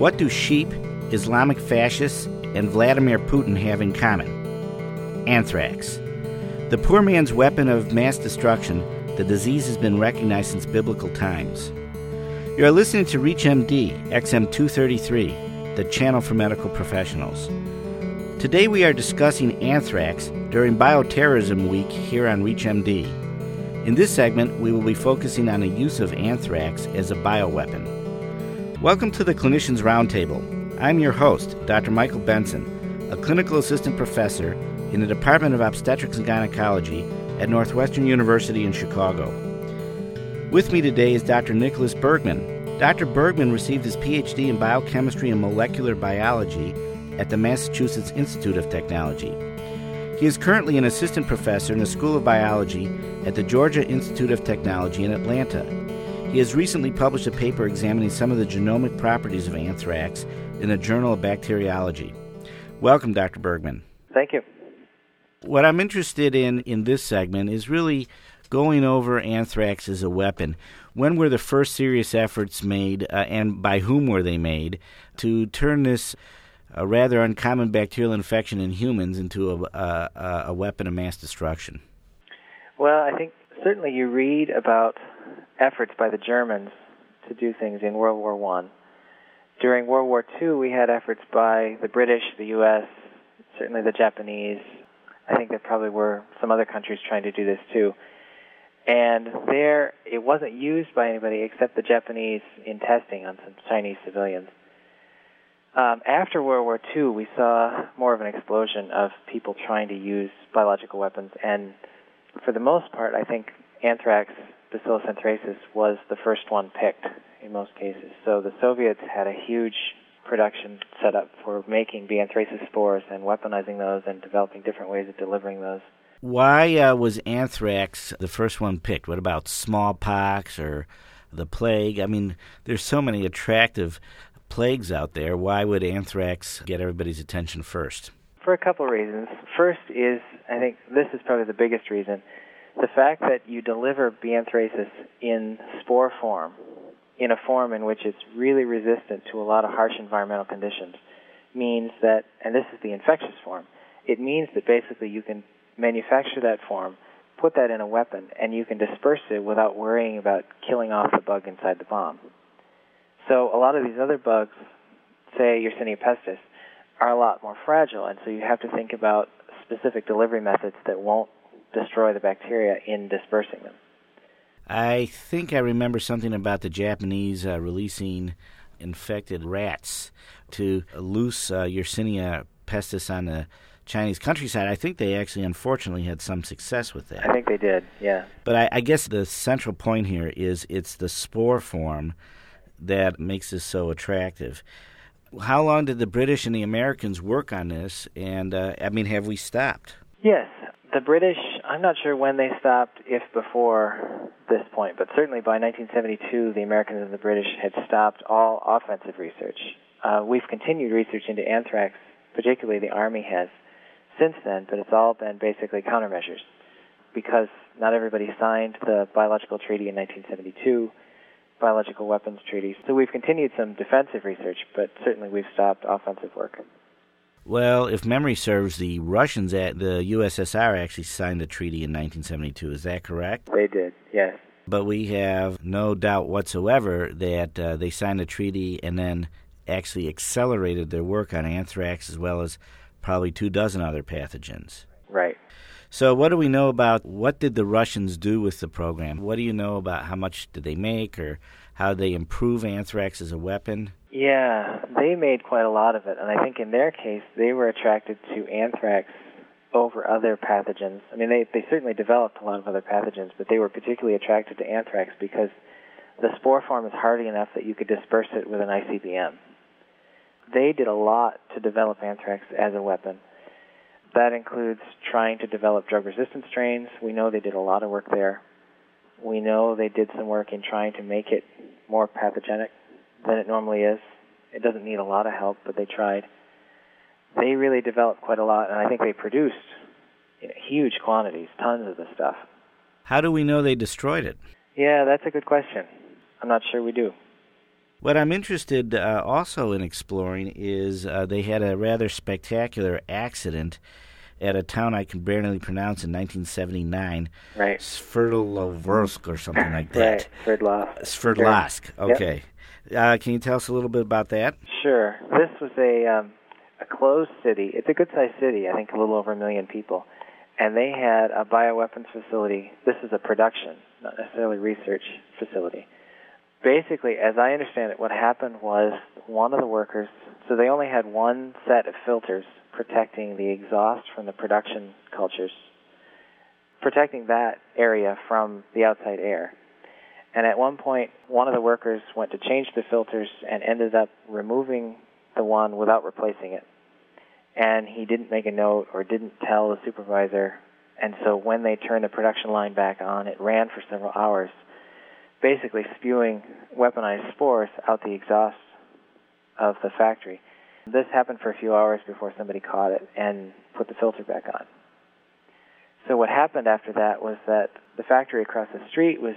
What do sheep, Islamic fascists, and Vladimir Putin have in common? Anthrax. The poor man's weapon of mass destruction, the disease has been recognized since biblical times. You are listening to ReachMD, XM233, the channel for medical professionals. Today we are discussing anthrax during Bioterrorism Week here on ReachMD. In this segment, we will be focusing on the use of anthrax as a bioweapon. Welcome to the Clinicians Roundtable. I'm your host, Dr. Michael Benson, a clinical assistant professor in the Department of Obstetrics and Gynecology at Northwestern University in Chicago. With me today is Dr. Nicholas Bergman. Dr. Bergman received his PhD in biochemistry and molecular biology at the Massachusetts Institute of Technology. He is currently an assistant professor in the School of Biology at the Georgia Institute of Technology in Atlanta he has recently published a paper examining some of the genomic properties of anthrax in the Journal of Bacteriology. Welcome, Dr. Bergman. Thank you. What I'm interested in in this segment is really going over anthrax as a weapon. When were the first serious efforts made, uh, and by whom were they made, to turn this a rather uncommon bacterial infection in humans into a, a, a weapon of mass destruction? Well, I think certainly you read about efforts by the Germans to do things in World War One. During World War II, we had efforts by the British, the U.S., certainly the Japanese. I think there probably were some other countries trying to do this too. And there, it wasn't used by anybody except the Japanese in testing on some Chinese civilians. Um, after World War II, we saw more of an explosion of people trying to use biological weapons, and for the most part, I think anthrax Bacillus anthracis was the first one picked in most cases. So the Soviets had a huge production set up for making B. anthracis spores and weaponizing those and developing different ways of delivering those. Why uh, was anthrax the first one picked? What about smallpox or the plague? I mean, there's so many attractive plagues out there. Why would anthrax get everybody's attention first? For a couple of reasons. First is, I think this is probably the biggest reason the fact that you deliver B. anthracis in spore form, in a form in which it's really resistant to a lot of harsh environmental conditions, means that, and this is the infectious form, it means that basically you can manufacture that form, put that in a weapon, and you can disperse it without worrying about killing off the bug inside the bomb. So a lot of these other bugs, say Yersinia pestis, are a lot more fragile, and so you have to think about specific delivery methods that won't destroy the bacteria in dispersing them. I think I remember something about the Japanese uh, releasing infected rats to loose uh, Yersinia pestis on the Chinese countryside. I think they actually, unfortunately, had some success with that. I think they did, yeah. But I, I guess the central point here is it's the spore form that makes this so attractive. How long did the British and the Americans work on this? And uh, I mean, have we stopped? Yes, the British, I'm not sure when they stopped, if before this point, but certainly by 1972, the Americans and the British had stopped all offensive research. Uh, we've continued research into anthrax, particularly the Army has, since then, but it's all been basically countermeasures because not everybody signed the biological treaty in 1972, biological weapons treaty. So we've continued some defensive research, but certainly we've stopped offensive work. Well, if memory serves, the Russians at the USSR actually signed the treaty in 1972. Is that correct? They did, yes. But we have no doubt whatsoever that uh, they signed the treaty and then actually accelerated their work on anthrax as well as probably two dozen other pathogens. Right. So, what do we know about what did the Russians do with the program? What do you know about how much did they make or how they improve anthrax as a weapon? Yeah, they made quite a lot of it, and I think in their case they were attracted to anthrax over other pathogens. I mean, they they certainly developed a lot of other pathogens, but they were particularly attracted to anthrax because the spore form is hardy enough that you could disperse it with an ICBM. They did a lot to develop anthrax as a weapon. That includes trying to develop drug resistant strains. We know they did a lot of work there. We know they did some work in trying to make it more pathogenic than it normally is. It doesn't need a lot of help, but they tried. They really developed quite a lot, and I think they produced you know, huge quantities, tons of the stuff. How do we know they destroyed it? Yeah, that's a good question. I'm not sure we do. What I'm interested uh, also in exploring is uh, they had a rather spectacular accident at a town I can barely pronounce in 1979. Right. Sverdlovsk or something like that. Right. Sverdlovsk. Sverdlovsk. Okay. Yep. Uh, can you tell us a little bit about that? Sure. This was a um, a closed city. It's a good-sized city. I think a little over a million people, and they had a bioweapons facility. This is a production, not necessarily research facility. Basically, as I understand it, what happened was one of the workers. So they only had one set of filters protecting the exhaust from the production cultures, protecting that area from the outside air. And at one point, one of the workers went to change the filters and ended up removing the one without replacing it. And he didn't make a note or didn't tell the supervisor. And so when they turned the production line back on, it ran for several hours, basically spewing weaponized spores out the exhaust of the factory. This happened for a few hours before somebody caught it and put the filter back on. So what happened after that was that the factory across the street was,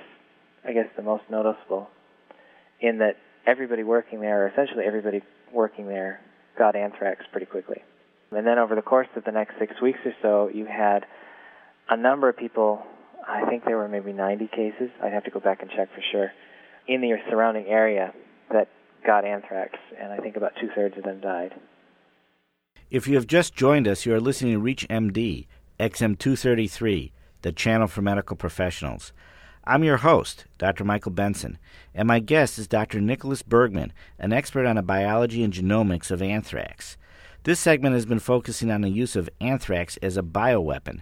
I guess, the most noticeable in that everybody working there, or essentially everybody working there, got anthrax pretty quickly. And then over the course of the next six weeks or so, you had a number of people, I think there were maybe 90 cases, I'd have to go back and check for sure, in the surrounding area that got anthrax, and I think about two thirds of them died. If you have just joined us, you are listening to Reach MD, XM233, the channel for medical professionals. I'm your host, Dr. Michael Benson, and my guest is Dr. Nicholas Bergman, an expert on the biology and genomics of anthrax. This segment has been focusing on the use of anthrax as a bioweapon.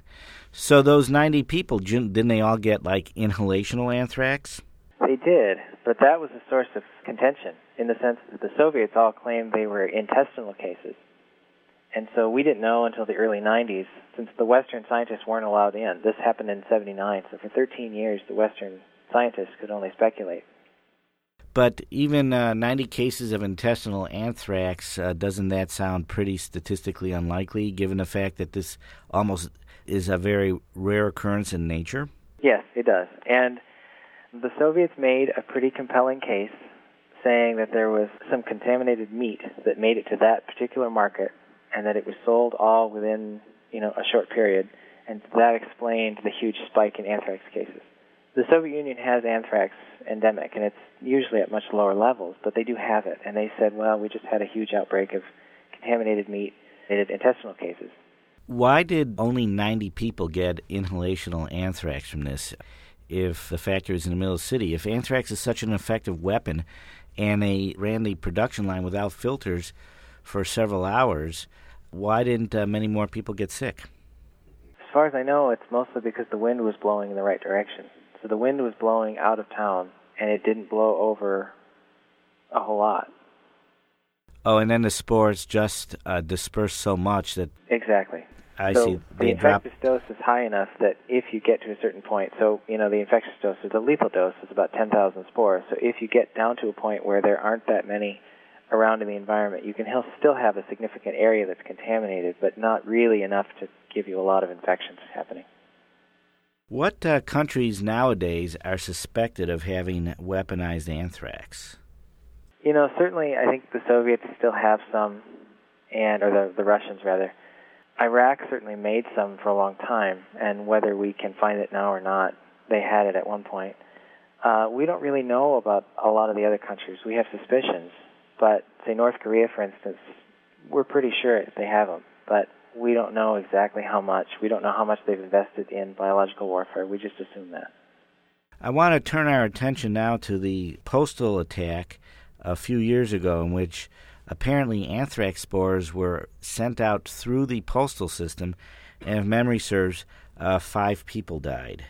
So, those 90 people, didn't they all get like inhalational anthrax? They did, but that was a source of contention in the sense that the Soviets all claimed they were intestinal cases. And so we didn't know until the early 90s, since the Western scientists weren't allowed in. This happened in 79, so for 13 years the Western scientists could only speculate. But even uh, 90 cases of intestinal anthrax, uh, doesn't that sound pretty statistically unlikely, given the fact that this almost is a very rare occurrence in nature? Yes, it does. And the Soviets made a pretty compelling case saying that there was some contaminated meat that made it to that particular market and that it was sold all within, you know, a short period and that explained the huge spike in anthrax cases. The Soviet Union has anthrax endemic and it's usually at much lower levels, but they do have it and they said, well, we just had a huge outbreak of contaminated meat, and intestinal cases. Why did only 90 people get inhalational anthrax from this? If the factory is in the middle of the city. If anthrax is such an effective weapon and they ran the production line without filters for several hours, why didn't uh, many more people get sick? As far as I know, it's mostly because the wind was blowing in the right direction. So the wind was blowing out of town and it didn't blow over a whole lot. Oh, and then the spores just uh, dispersed so much that. Exactly. I so see. the infectious dose is high enough that if you get to a certain point, so you know the infectious dose or the lethal dose is about 10,000 spores. So if you get down to a point where there aren't that many around in the environment, you can still have a significant area that's contaminated, but not really enough to give you a lot of infections happening. What uh, countries nowadays are suspected of having weaponized anthrax? You know, certainly I think the Soviets still have some, and or the the Russians rather Iraq certainly made some for a long time, and whether we can find it now or not, they had it at one point. Uh, we don't really know about a lot of the other countries. We have suspicions, but say North Korea, for instance, we're pretty sure they have them, but we don't know exactly how much. We don't know how much they've invested in biological warfare. We just assume that. I want to turn our attention now to the postal attack a few years ago, in which apparently anthrax spores were sent out through the postal system, and if memory serves, uh, five people died.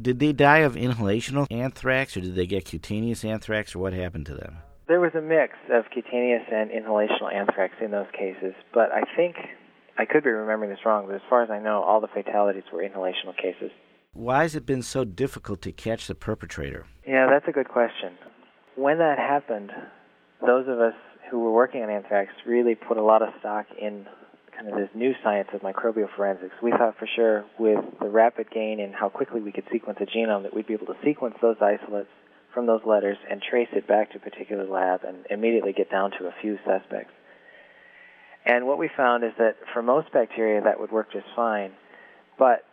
Did they die of inhalational anthrax, or did they get cutaneous anthrax, or what happened to them? There was a mix of cutaneous and inhalational anthrax in those cases, but I think I could be remembering this wrong, but as far as I know, all the fatalities were inhalational cases. Why has it been so difficult to catch the perpetrator? Yeah, that's a good question. When that happened, those of us who were working on anthrax really put a lot of stock in kind of this new science of microbial forensics. We thought for sure with the rapid gain in how quickly we could sequence a genome that we'd be able to sequence those isolates, from those letters and trace it back to a particular lab and immediately get down to a few suspects. And what we found is that for most bacteria that would work just fine, but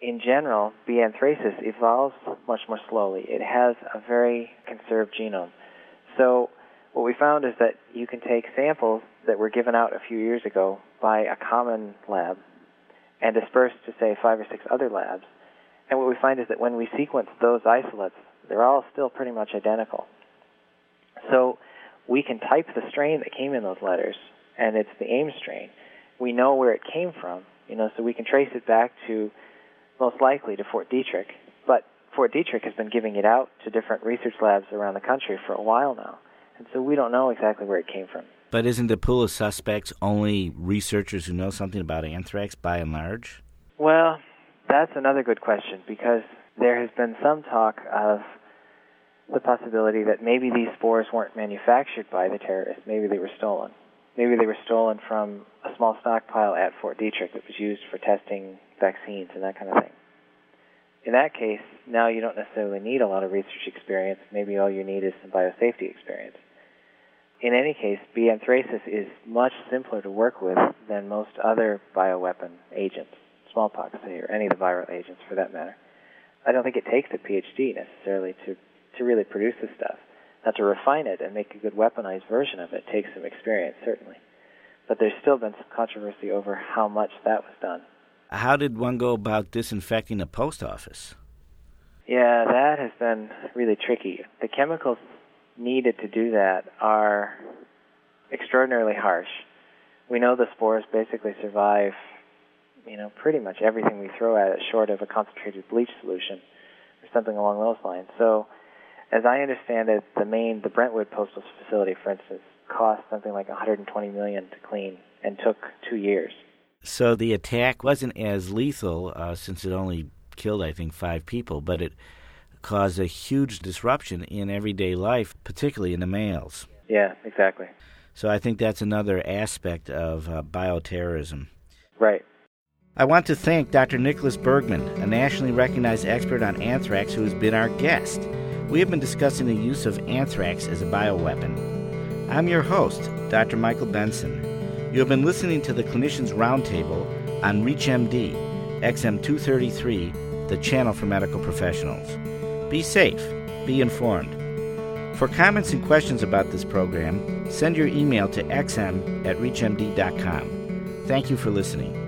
in general, B. anthracis evolves much more slowly. It has a very conserved genome. So what we found is that you can take samples that were given out a few years ago by a common lab and disperse to, say, five or six other labs. And what we find is that when we sequence those isolates, they're all still pretty much identical. So we can type the strain that came in those letters, and it's the Ames strain. We know where it came from, you know, so we can trace it back to most likely to Fort Detrick. But Fort Detrick has been giving it out to different research labs around the country for a while now. And so we don't know exactly where it came from. But isn't the pool of suspects only researchers who know something about anthrax by and large? Well, that's another good question because there has been some talk of the possibility that maybe these spores weren't manufactured by the terrorists. Maybe they were stolen. Maybe they were stolen from a small stockpile at Fort Detrick that was used for testing vaccines and that kind of thing. In that case, now you don't necessarily need a lot of research experience. Maybe all you need is some biosafety experience. In any case, B. anthracis is much simpler to work with than most other bioweapon agents, smallpox, say, or any of the viral agents for that matter. I don't think it takes a PhD necessarily to, to really produce this stuff. Now, to refine it and make a good weaponized version of it takes some experience, certainly. But there's still been some controversy over how much that was done. How did one go about disinfecting a post office? Yeah, that has been really tricky. The chemicals needed to do that are extraordinarily harsh. We know the spores basically survive, you know, pretty much everything we throw at it, short of a concentrated bleach solution or something along those lines. So, as I understand it, the main, the Brentwood Postal Facility, for instance, cost something like 120 million to clean and took two years. So the attack wasn't as lethal uh, since it only killed, I think, five people, but it caused a huge disruption in everyday life, particularly in the mails. Yeah, exactly. So I think that's another aspect of uh, bioterrorism. Right. I want to thank Dr. Nicholas Bergman, a nationally recognized expert on anthrax who has been our guest. We have been discussing the use of anthrax as a bioweapon. I'm your host, Dr. Michael Benson. You have been listening to the Clinicians Roundtable on ReachMD, XM233, the channel for medical professionals. Be safe, be informed. For comments and questions about this program, send your email to xm at reachmd.com. Thank you for listening.